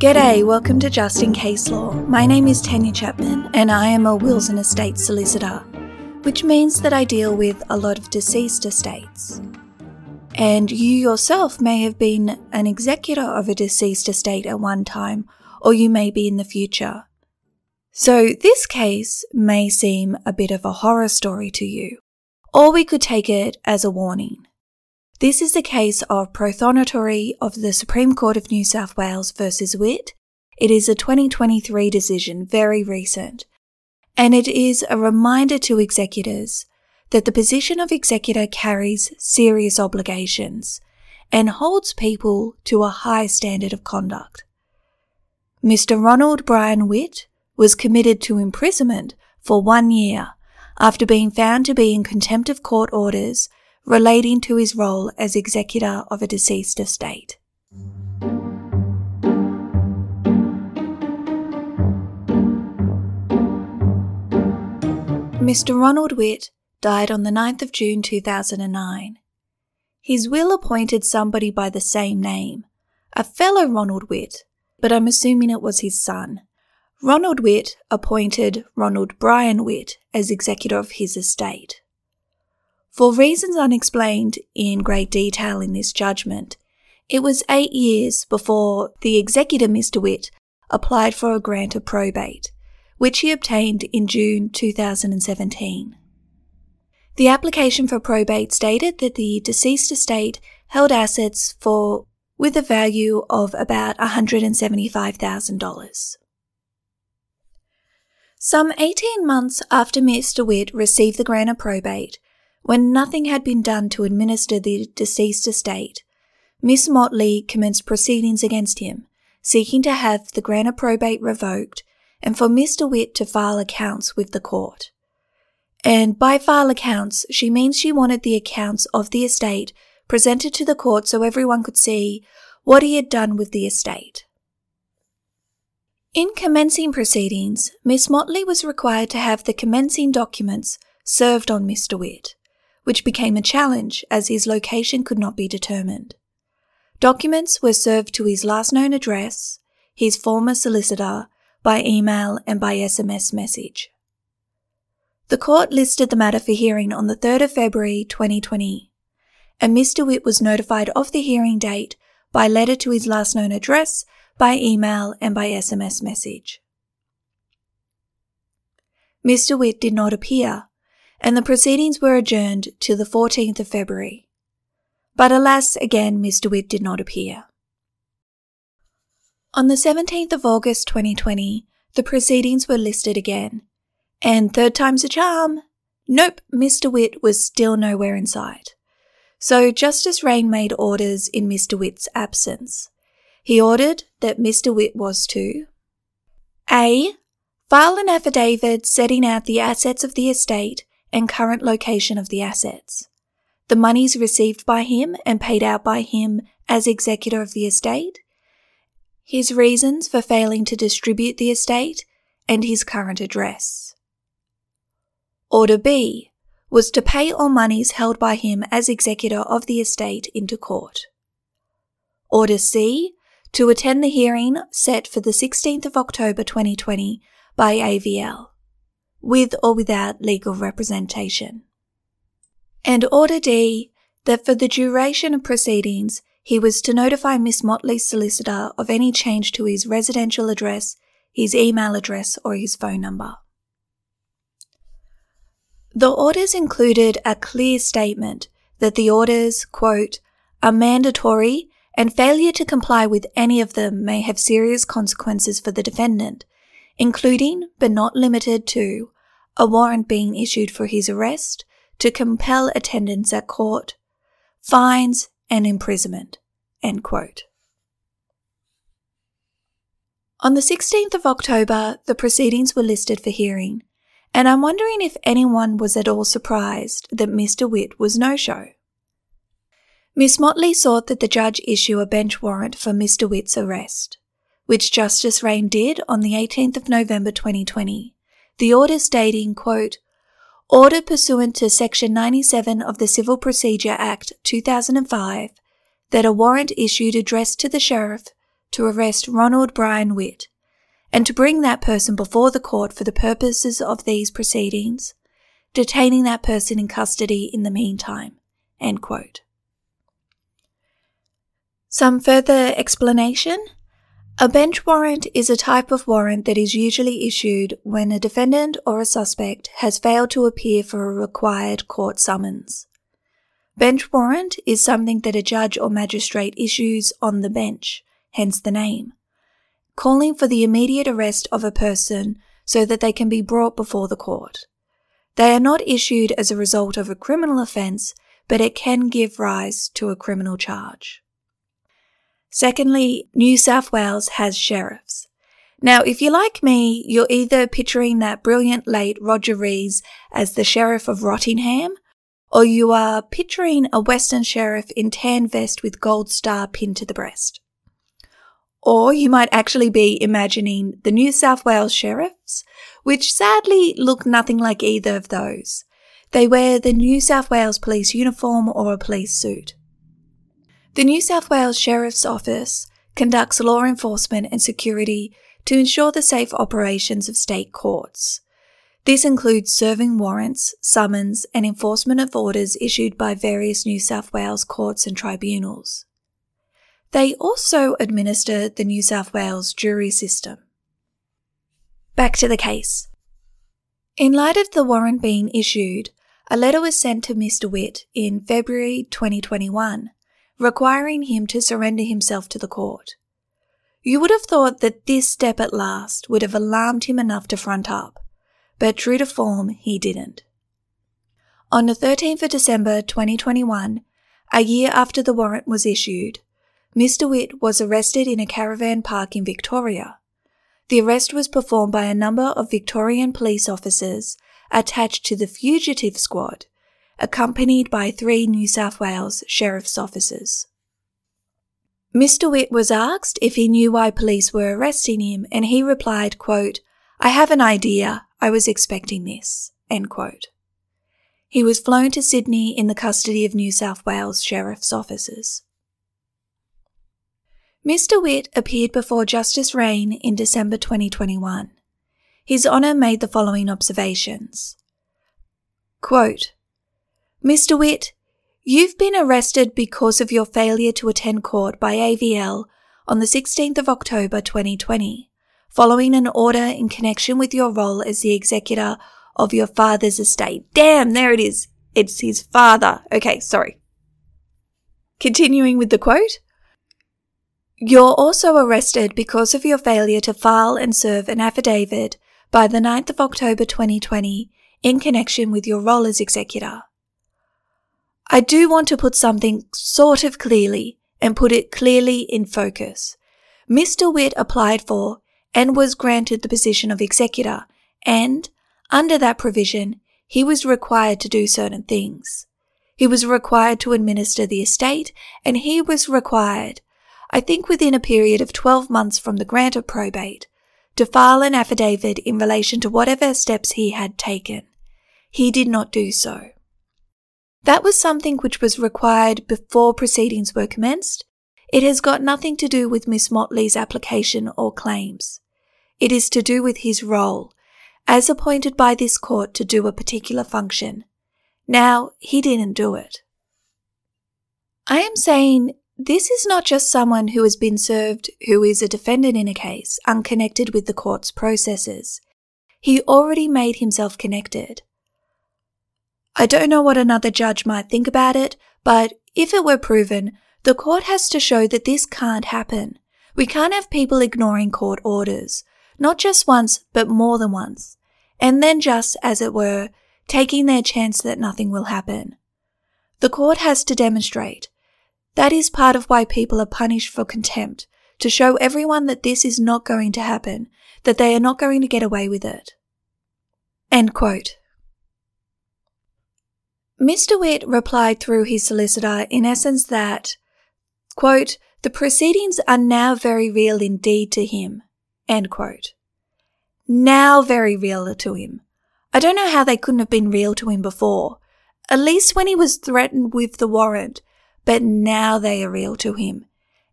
G'day, welcome to Just in Case Law. My name is Tanya Chapman and I am a wills and estates solicitor, which means that I deal with a lot of deceased estates. And you yourself may have been an executor of a deceased estate at one time, or you may be in the future. So this case may seem a bit of a horror story to you, or we could take it as a warning. This is the case of Prothonotary of the Supreme Court of New South Wales versus Whit. It is a 2023 decision, very recent. And it is a reminder to executors that the position of executor carries serious obligations and holds people to a high standard of conduct. Mr. Ronald Brian Whit was committed to imprisonment for one year after being found to be in contempt of court orders relating to his role as executor of a deceased estate. Mr. Ronald Whit died on the 9th of June 2009. His will appointed somebody by the same name, a fellow Ronald Whit, but I'm assuming it was his son. Ronald Whit appointed Ronald Brian Whit as executor of his estate. For reasons unexplained in great detail in this judgment, it was eight years before the executor, Mr. Whit, applied for a grant of probate, which he obtained in June 2017. The application for probate stated that the deceased estate held assets for with a value of about $175,000. Some 18 months after Mr. Whit received the grant of probate, when nothing had been done to administer the deceased estate, Miss Motley commenced proceedings against him, seeking to have the grant of probate revoked and for Mr. Whit to file accounts with the court. And by file accounts, she means she wanted the accounts of the estate presented to the court so everyone could see what he had done with the estate. In commencing proceedings, Miss Motley was required to have the commencing documents served on Mr. Whit which became a challenge as his location could not be determined. Documents were served to his last known address, his former solicitor, by email and by SMS message. The court listed the matter for hearing on the 3rd of February 2020, and Mr. Whit was notified of the hearing date by letter to his last known address, by email, and by SMS message. Mr. Whit did not appear and the proceedings were adjourned to the 14th of February. But alas, again, Mr. Whit did not appear. On the 17th of August 2020, the proceedings were listed again. And third time's a charm. Nope, Mr. Whit was still nowhere in sight. So Justice Rein made orders in Mr. Whit's absence. He ordered that Mr. Whit was to A. File an affidavit setting out the assets of the estate and current location of the assets, the monies received by him and paid out by him as executor of the estate, his reasons for failing to distribute the estate, and his current address. Order B was to pay all monies held by him as executor of the estate into court. Order C to attend the hearing set for the 16th of October 2020 by AVL with or without legal representation. And Order D, that for the duration of proceedings, he was to notify Miss Motley's solicitor of any change to his residential address, his email address, or his phone number. The orders included a clear statement that the orders, quote, are mandatory and failure to comply with any of them may have serious consequences for the defendant, including, but not limited to, a warrant being issued for his arrest to compel attendance at court, fines, and imprisonment. On the 16th of October, the proceedings were listed for hearing, and I'm wondering if anyone was at all surprised that Mr. Whit was no show. Miss Motley sought that the judge issue a bench warrant for Mr. Whit's arrest which Justice Rein did on the 18th of November 2020. The order stating, quote, Order pursuant to Section 97 of the Civil Procedure Act 2005 that a warrant issued addressed to the Sheriff, to arrest Ronald Brian Whit and to bring that person before the court for the purposes of these proceedings, detaining that person in custody in the meantime. Some further explanation? A bench warrant is a type of warrant that is usually issued when a defendant or a suspect has failed to appear for a required court summons. Bench warrant is something that a judge or magistrate issues on the bench, hence the name, calling for the immediate arrest of a person so that they can be brought before the court. They are not issued as a result of a criminal offence, but it can give rise to a criminal charge. Secondly, New South Wales has sheriffs. Now, if you're like me, you're either picturing that brilliant late Roger Rees as the Sheriff of Rottingham, or you are picturing a Western Sheriff in tan vest with gold star pinned to the breast. Or you might actually be imagining the New South Wales Sheriffs, which sadly look nothing like either of those. They wear the New South Wales police uniform or a police suit. The New South Wales Sheriff's Office conducts law enforcement and security to ensure the safe operations of state courts. This includes serving warrants, summons, and enforcement of orders issued by various New South Wales courts and tribunals. They also administer the New South Wales jury system. Back to the case. In light of the warrant being issued, a letter was sent to Mr. Whit in February 2021 requiring him to surrender himself to the court. You would have thought that this step at last would have alarmed him enough to front up, but true to form, he didn't. On the 13th of December 2021, a year after the warrant was issued, Mr. Whit was arrested in a caravan park in Victoria. The arrest was performed by a number of Victorian police officers attached to the fugitive squad, accompanied by three New South Wales sheriff's officers. Mr. Whit was asked if he knew why police were arresting him, and he replied, quote, I have an idea. I was expecting this. End quote. He was flown to Sydney in the custody of New South Wales sheriff's officers. Mr. Whit appeared before Justice Rein in December 2021. His Honour made the following observations. Quote, Mr. Whit, you've been arrested because of your failure to attend court by AVL on the 16th of October 2020, following an order in connection with your role as the executor of your father's estate. Damn, there it is. It's his father. Okay, sorry. Continuing with the quote. You're also arrested because of your failure to file and serve an affidavit by the 9th of October 2020 in connection with your role as executor. I do want to put something sort of clearly and put it clearly in focus. Mr. Whit applied for and was granted the position of executor, and under that provision, he was required to do certain things. He was required to administer the estate, and he was required I think within a period of 12 months from the grant of probate, to file an affidavit in relation to whatever steps he had taken. He did not do so. That was something which was required before proceedings were commenced. It has got nothing to do with Miss Motley's application or claims. It is to do with his role, as appointed by this court to do a particular function. Now, he didn't do it. I am saying this is not just someone who has been served who is a defendant in a case, unconnected with the court's processes. He already made himself connected. I don't know what another judge might think about it, but if it were proven, the court has to show that this can't happen. We can't have people ignoring court orders, not just once, but more than once, and then just, as it were, taking their chance that nothing will happen. The court has to demonstrate that is part of why people are punished for contempt, to show everyone that this is not going to happen, that they are not going to get away with it. End quote. Mr. Whit replied through his solicitor in essence that, quote, the proceedings are now very real indeed to him, end quote. Now very real to him. I don't know how they couldn't have been real to him before. At least when he was threatened with the warrant, but now they are real to him.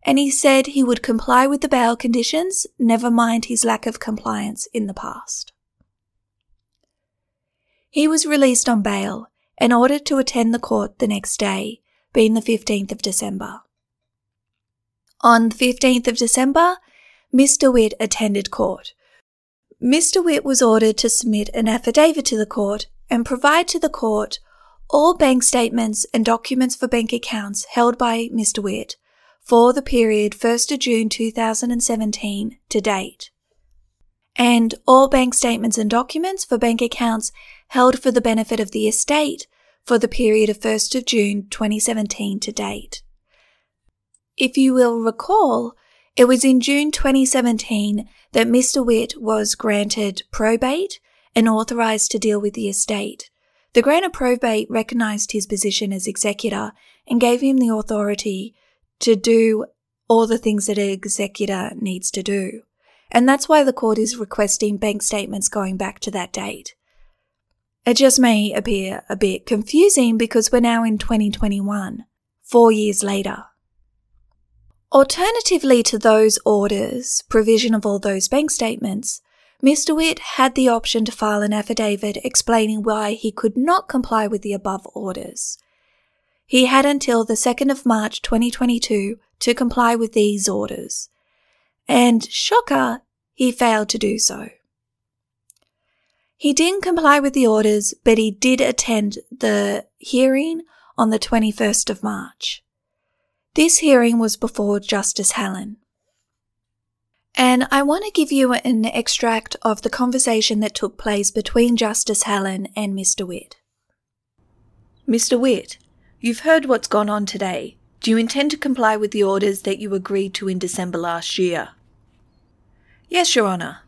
and he said he would comply with the bail conditions, never mind his lack of compliance in the past. He was released on bail and ordered to attend the court the next day, being the 15th of December. On the 15th of December, Mr. Whit attended court. Mr. Whit was ordered to submit an affidavit to the court and provide to the court all bank statements and documents for bank accounts held by Mr. Whit for the period 1st of June 2017 to date, and all bank statements and documents for bank accounts held for the benefit of the estate for the period of 1st of June 2017 to date. If you will recall, it was in June 2017 that Mr. Whit was granted probate and authorised to deal with the estate. The grant of probate recognised his position as executor and gave him the authority to do all the things that an executor needs to do. And that's why the court is requesting bank statements going back to that date. It just may appear a bit confusing because we're now in 2021, four years later. Alternatively to those orders, provision of all those bank statements, Mr. Whit had the option to file an affidavit explaining why he could not comply with the above orders. He had until the 2nd of March 2022 to comply with these orders. And shocker, he failed to do so. He didn't comply with the orders, but he did attend the hearing on the 21st of March. This hearing was before Justice Hallen. And I want to give you an extract of the conversation that took place between Justice Hallen and Mr. Whit. Mr. Whit, You've heard what's gone on today. Do you intend to comply with the orders that you agreed to in December last year? Yes, Your Honour.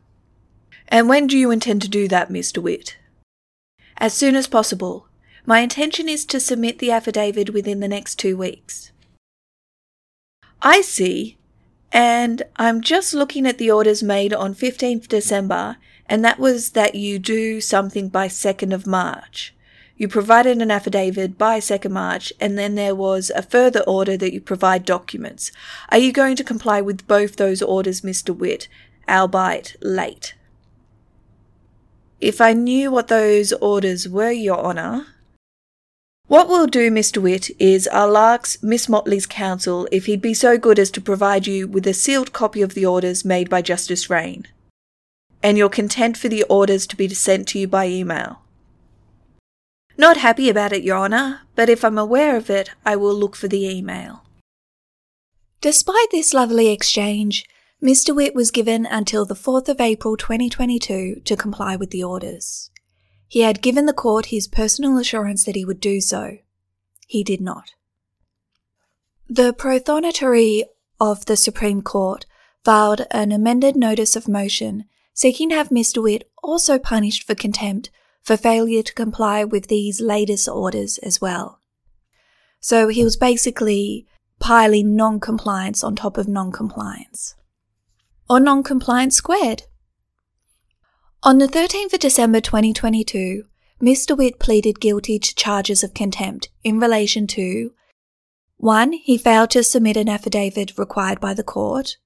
And when do you intend to do that, Mr. Whit? As soon as possible. My intention is to submit the affidavit within the next two weeks. I see. And I'm just looking at the orders made on 15th December, and that was that you do something by 2nd of March. You provided an affidavit by 2nd March, and then there was a further order that you provide documents. Are you going to comply with both those orders, Mr. Whit, albeit late? If I knew what those orders were, Your Honour. What we'll do, Mr. Whit, is I'll ask Miss Motley's counsel if he'd be so good as to provide you with a sealed copy of the orders made by Justice Rein. And you're content for the orders to be sent to you by email. Not happy about it, Your Honour, but if I'm aware of it, I will look for the email. Despite this lovely exchange, Mr. Whit was given until the 4th of April 2022 to comply with the orders. He had given the court his personal assurance that he would do so. He did not. The Prothonotary of the Supreme Court filed an amended notice of motion seeking to have Mr. Whit also punished for contempt for failure to comply with these latest orders as well. So he was basically piling non compliance on top of non compliance. Or non compliance squared. On the 13th of December 2022, Mr. Whit pleaded guilty to charges of contempt in relation to 1. He failed to submit an affidavit required by the court.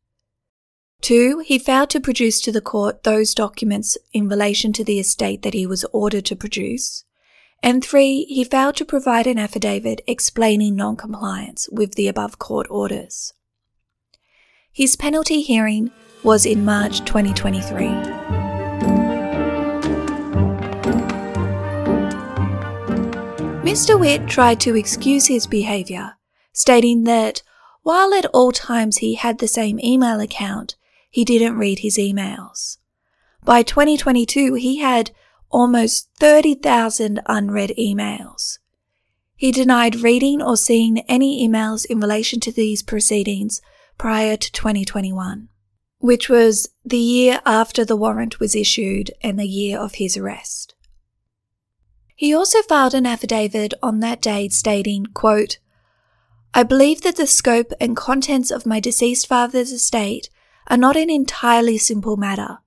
Two, he failed to produce to the court those documents in relation to the estate that he was ordered to produce. And three, he failed to provide an affidavit explaining non-compliance with the above court orders. His penalty hearing was in March 2023. Mr. Whit tried to excuse his behaviour, stating that while at all times he had the same email account, he didn't read his emails. By 2022, he had almost 30,000 unread emails. He denied reading or seeing any emails in relation to these proceedings prior to 2021, which was the year after the warrant was issued and the year of his arrest. He also filed an affidavit on that date stating, quote, I believe that the scope and contents of my deceased father's estate are not an entirely simple matter,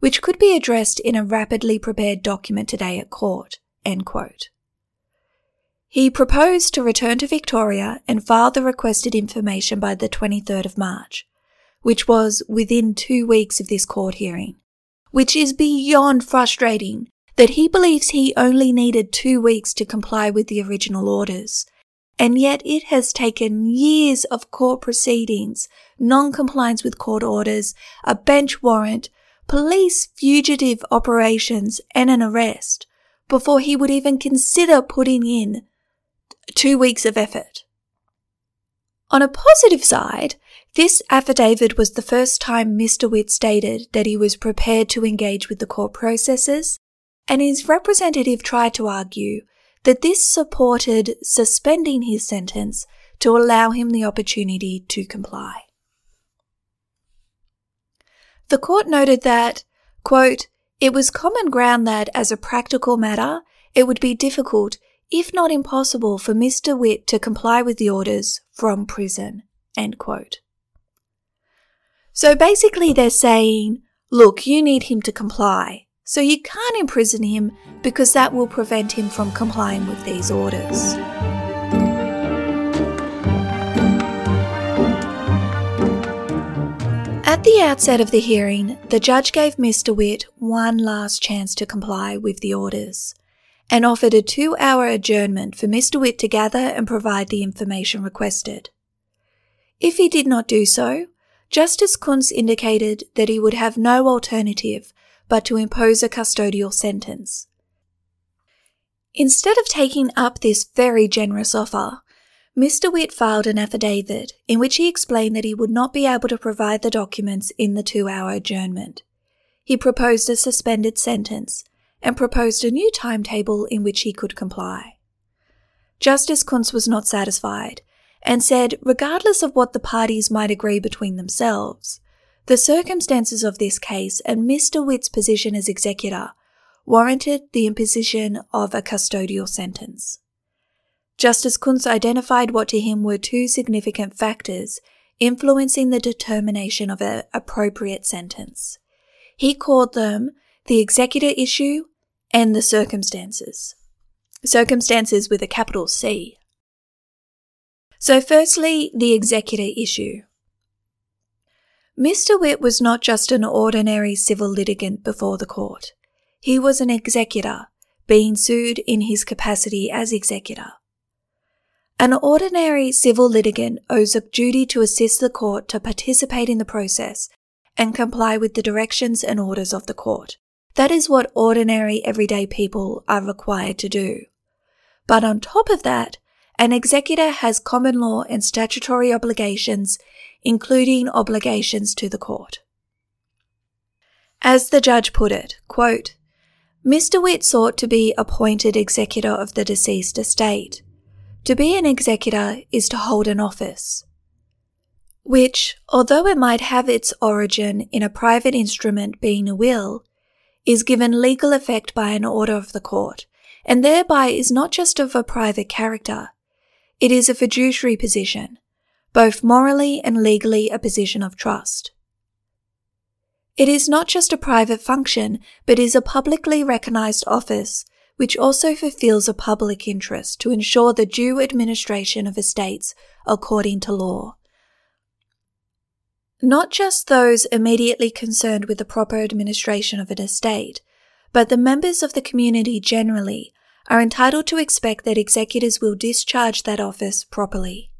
which could be addressed in a rapidly prepared document today at court. He proposed to return to Victoria and file the requested information by the 23rd of March, which was within two weeks of this court hearing, which is beyond frustrating that he believes he only needed two weeks to comply with the original orders. And yet it has taken years of court proceedings, non-compliance with court orders, a bench warrant, police fugitive operations, and an arrest before he would even consider putting in two weeks of effort. On a positive side, this affidavit was the first time Mr. Whit stated that he was prepared to engage with the court processes, and his representative tried to argue that this supported suspending his sentence to allow him the opportunity to comply. The court noted that, quote, it was common ground that, as a practical matter, it would be difficult if not impossible, for Mr. Whit to comply with the orders from prison. So basically, they're saying, look, you need him to comply. So you can't imprison him because that will prevent him from complying with these orders. At the outset of the hearing, the judge gave Mr. Whit one last chance to comply with the orders and offered a two hour adjournment for Mr. Whit to gather and provide the information requested. If he did not do so, Justice Kunc indicated that he would have no alternative but to impose a custodial sentence. Instead of taking up this very generous offer, Mr. Whit filed an affidavit in which he explained that he would not be able to provide the documents in the two hour adjournment. He proposed a suspended sentence and proposed a new timetable in which he could comply. Justice Kunc was not satisfied and said, regardless of what the parties might agree between themselves, the circumstances of this case and Mr. Whit's position as executor warranted the imposition of a custodial sentence. Justice Kunc identified what to him were two significant factors influencing the determination of an appropriate sentence. He called them the executor issue and the circumstances. Circumstances with a capital C. So, firstly, the executor issue. Mr. Whit was not just an ordinary civil litigant before the court. He was an executor, being sued in his capacity as executor. An ordinary civil litigant owes a duty to assist the court to participate in the process and comply with the directions and orders of the court. That is what ordinary everyday people are required to do. But on top of that, an executor has common law and statutory obligations, including obligations to the court. As the judge put it, quote, Mr. Whit sought to be appointed executor of the deceased estate. To be an executor is to hold an office, which, although it might have its origin in a private instrument being a will, is given legal effect by an order of the court, and thereby is not just of a private character. It is a fiduciary position, both morally and legally a position of trust. It is not just a private function, but is a publicly recognized office, which also fulfills a public interest to ensure the due administration of estates according to law. Not just those immediately concerned with the proper administration of an estate, but the members of the community generally are entitled to expect that executors will discharge that office properly.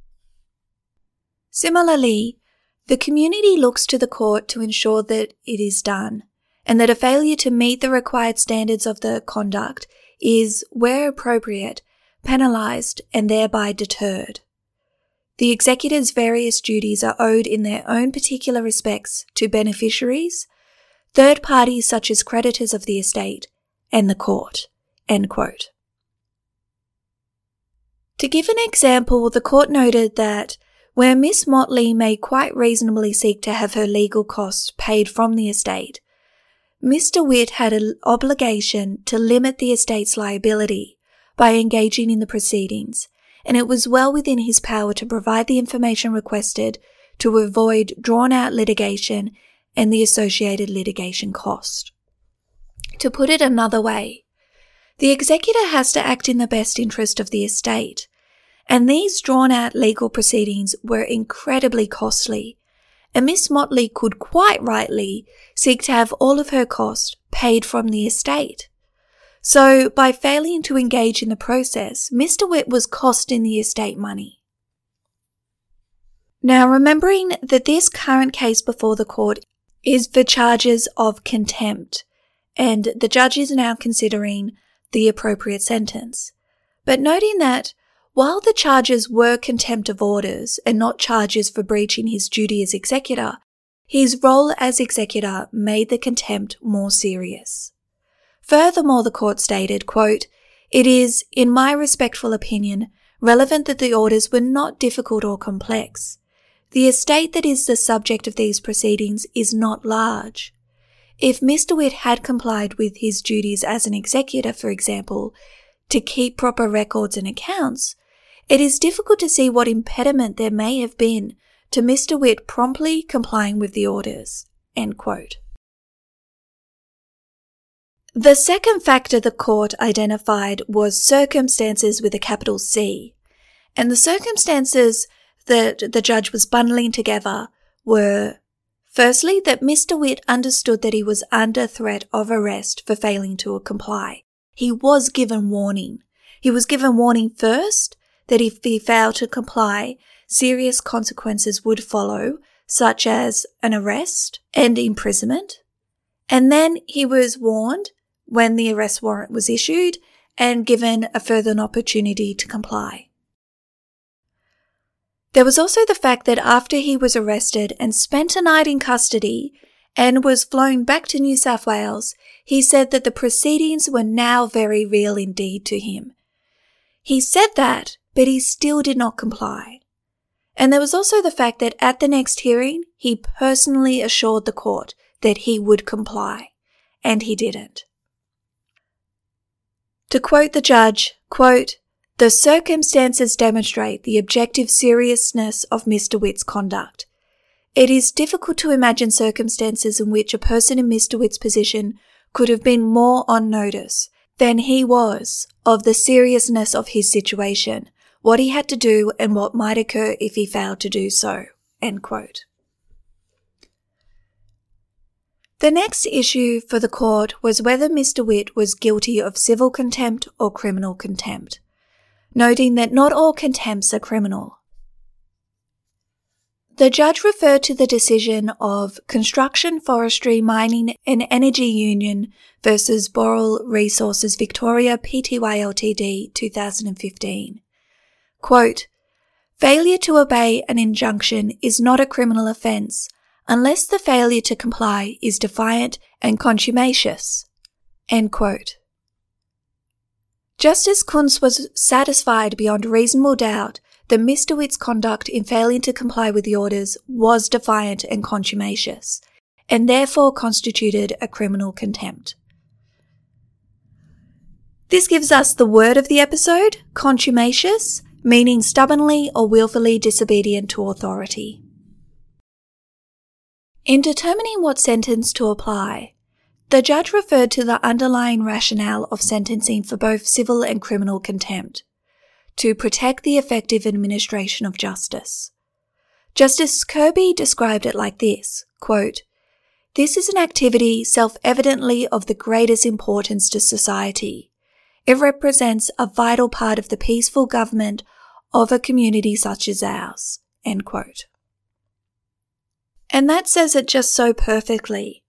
Similarly, the community looks to the court to ensure that it is done, and that a failure to meet the required standards of the conduct is, where appropriate, penalised and thereby deterred. The executor's various duties are owed in their own particular respects to beneficiaries, third parties such as creditors of the estate, and the court. To give an example, the court noted that where Miss Motley may quite reasonably seek to have her legal costs paid from the estate, Mr. Whit had an obligation to limit the estate's liability by engaging in the proceedings and it was well within his power to provide the information requested to avoid drawn out litigation and the associated litigation cost. To put it another way, The executor has to act in the best interest of the estate, and these drawn out legal proceedings were incredibly costly, and Miss Motley could quite rightly seek to have all of her cost paid from the estate. So, by failing to engage in the process, Mr. Whit was costing the estate money. Now, remembering that this current case before the court is for charges of contempt, and the judge is now considering the appropriate sentence. But noting that while the charges were contempt of orders and not charges for breaching his duty as executor, his role as executor made the contempt more serious. Furthermore, the court stated, quote, It is, in my respectful opinion, relevant that the orders were not difficult or complex. The estate that is the subject of these proceedings is not large. If Mr. Whit had complied with his duties as an executor, for example, to keep proper records and accounts, it is difficult to see what impediment there may have been to Mr. Whit promptly complying with the orders. The second factor the court identified was circumstances with a capital C. And the circumstances that the judge was bundling together were firstly, that Mr. Whit understood that he was under threat of arrest for failing to comply. He was given warning. He was given warning first that if he failed to comply, serious consequences would follow, such as an arrest and imprisonment. And then he was warned when the arrest warrant was issued and given a further opportunity to comply. There was also the fact that after he was arrested and spent a night in custody and was flown back to New South Wales, he said that the proceedings were now very real indeed to him. He said that, but he still did not comply. And there was also the fact that at the next hearing, he personally assured the court that he would comply, and he didn't. To quote the judge, quote, the circumstances demonstrate the objective seriousness of Mr. Whit's conduct. It is difficult to imagine circumstances in which a person in Mr. Whit's position could have been more on notice than he was of the seriousness of his situation, what he had to do, and what might occur if he failed to do so. The next issue for the court was whether Mr. Whit was guilty of civil contempt or criminal contempt, noting that not all contempts are criminal. The judge referred to the decision of Construction, Forestry, Mining and Energy Union versus Boral Resources Victoria Pty Ltd 2015. Quote, Failure to obey an injunction is not a criminal offence unless the failure to comply is defiant and contumacious. End quote. Justice Kunc was satisfied beyond reasonable doubt that Mr. Whit's conduct in failing to comply with the orders was defiant and contumacious, and therefore constituted a criminal contempt. This gives us the word of the episode, contumacious, meaning stubbornly or willfully disobedient to authority. In determining what sentence to apply, the judge referred to the underlying rationale of sentencing for both civil and criminal contempt to protect the effective administration of justice. Justice Kirby described it like this quote, This is an activity self evidently of the greatest importance to society. It represents a vital part of the peaceful government of a community such as ours. End quote. And that says it just so perfectly.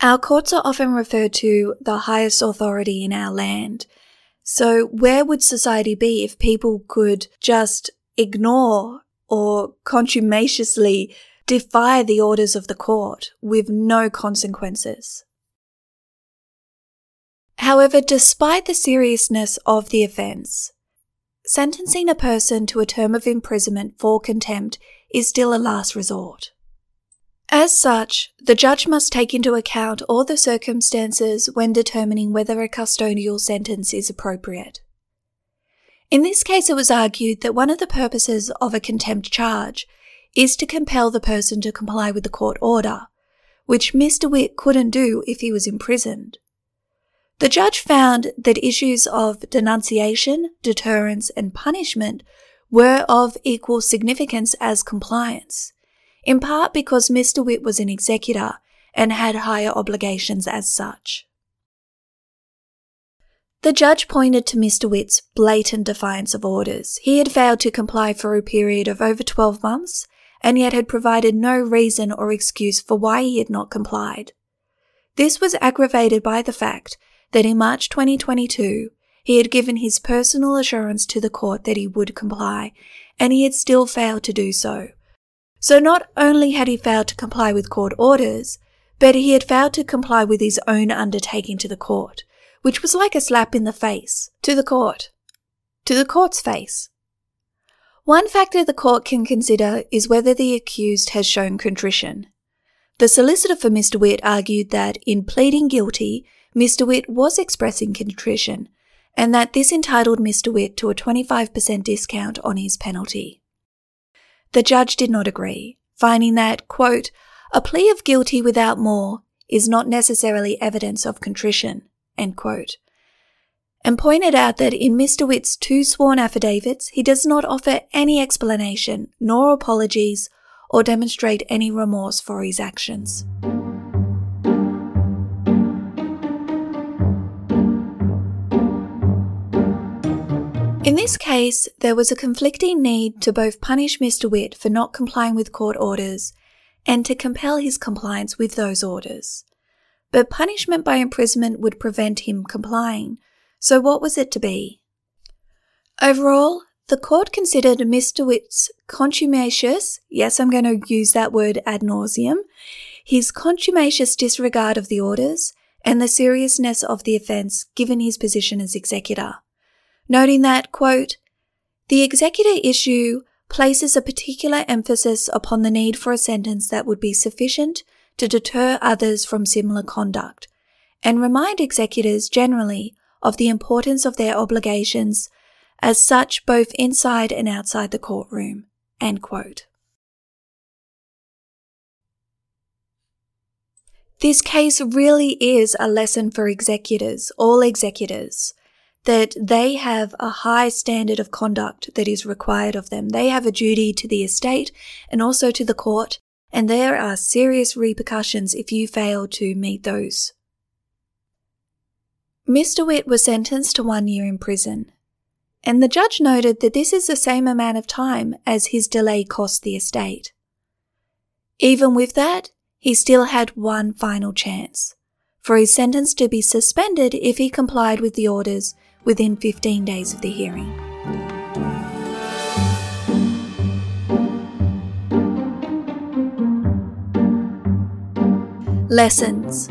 Our courts are often referred to the highest authority in our land. So where would society be if people could just ignore or contumaciously defy the orders of the court with no consequences? However, despite the seriousness of the offence, sentencing a person to a term of imprisonment for contempt is still a last resort. As such, the judge must take into account all the circumstances when determining whether a custodial sentence is appropriate. In this case, it was argued that one of the purposes of a contempt charge is to compel the person to comply with the court order, which Mr. Whit couldn't do if he was imprisoned. The judge found that issues of denunciation, deterrence, and punishment were of equal significance as compliance, in part because Mr. Whit was an executor and had higher obligations as such. The judge pointed to Mr. Whit's blatant defiance of orders. He had failed to comply for a period of over 12 months and yet had provided no reason or excuse for why he had not complied. This was aggravated by the fact that in March 2022, he had given his personal assurance to the court that he would comply, and he had still failed to do so. So not only had he failed to comply with court orders, but he had failed to comply with his own undertaking to the court, which was like a slap in the face to the court, to the court's face. One factor the court can consider is whether the accused has shown contrition. The solicitor for Mr. Whit argued that in pleading guilty, Mr. Whit was expressing contrition, and that this entitled Mr. Whit to a 25% discount on his penalty. The judge did not agree, finding that, quote, a plea of guilty without more is not necessarily evidence of contrition, end quote, and pointed out that in Mr. Whit's two sworn affidavits, he does not offer any explanation nor apologies or demonstrate any remorse for his actions. In this case, there was a conflicting need to both punish Mr. Whit for not complying with court orders and to compel his compliance with those orders. But punishment by imprisonment would prevent him complying, so what was it to be? Overall, the court considered Mr. Whit's contumacious, yes, I'm going to use that word ad nauseum, his contumacious disregard of the orders and the seriousness of the offence given his position as executor noting that, quote, the executor issue places a particular emphasis upon the need for a sentence that would be sufficient to deter others from similar conduct and remind executors generally of the importance of their obligations as such both inside and outside the courtroom. This case really is a lesson for executors, all executors, that they have a high standard of conduct that is required of them. They have a duty to the estate and also to the court, and there are serious repercussions if you fail to meet those. Mr. Whit was sentenced to one year in prison, and the judge noted that this is the same amount of time as his delay cost the estate. Even with that, he still had one final chance for his sentence to be suspended if he complied with the orders within 15 days of the hearing. Lessons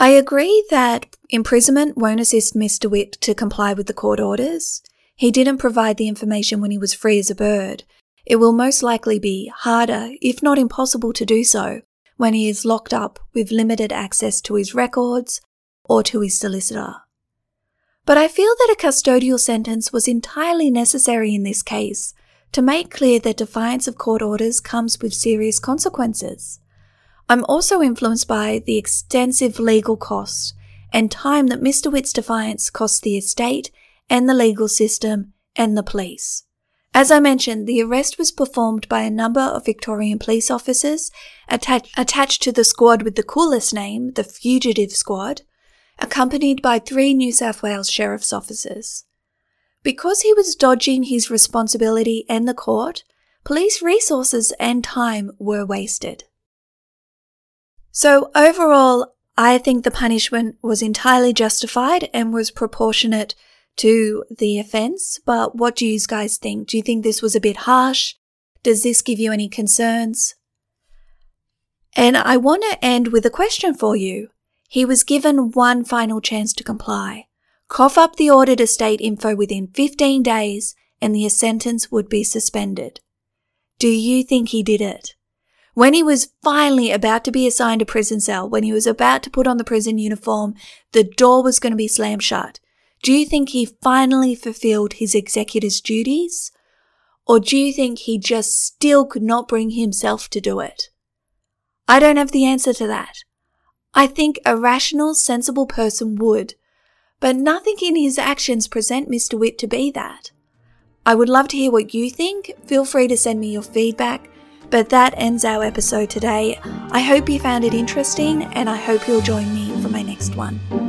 I agree that imprisonment won't assist Mr. Whit to comply with the court orders. He didn't provide the information when he was free as a bird. It will most likely be harder, if not impossible, to do so when he is locked up with limited access to his records or to his solicitor. But I feel that a custodial sentence was entirely necessary in this case to make clear that defiance of court orders comes with serious consequences. I'm also influenced by the extensive legal costs and time that Mr. Whit's defiance cost the estate and the legal system and the police. As I mentioned, the arrest was performed by a number of Victorian police officers attach- attached to the squad with the coolest name, the Fugitive Squad, accompanied by three New South Wales sheriff's officers. Because he was dodging his responsibility and the court, police resources and time were wasted. So overall, I think the punishment was entirely justified and was proportionate to the offence. But what do you guys think? Do you think this was a bit harsh? Does this give you any concerns? And I want to end with a question for you. He was given one final chance to comply. Cough up the ordered estate info within 15 days and the sentence would be suspended. Do you think he did it? When he was finally about to be assigned a prison cell, when he was about to put on the prison uniform, the door was going to be slammed shut. Do you think he finally fulfilled his executor's duties? Or do you think he just still could not bring himself to do it? I don't have the answer to that. I think a rational, sensible person would, but nothing in his actions present Mr. Whit to be that. I would love to hear what you think. Feel free to send me your feedback. But that ends our episode today. I hope you found it interesting and I hope you'll join me for my next one.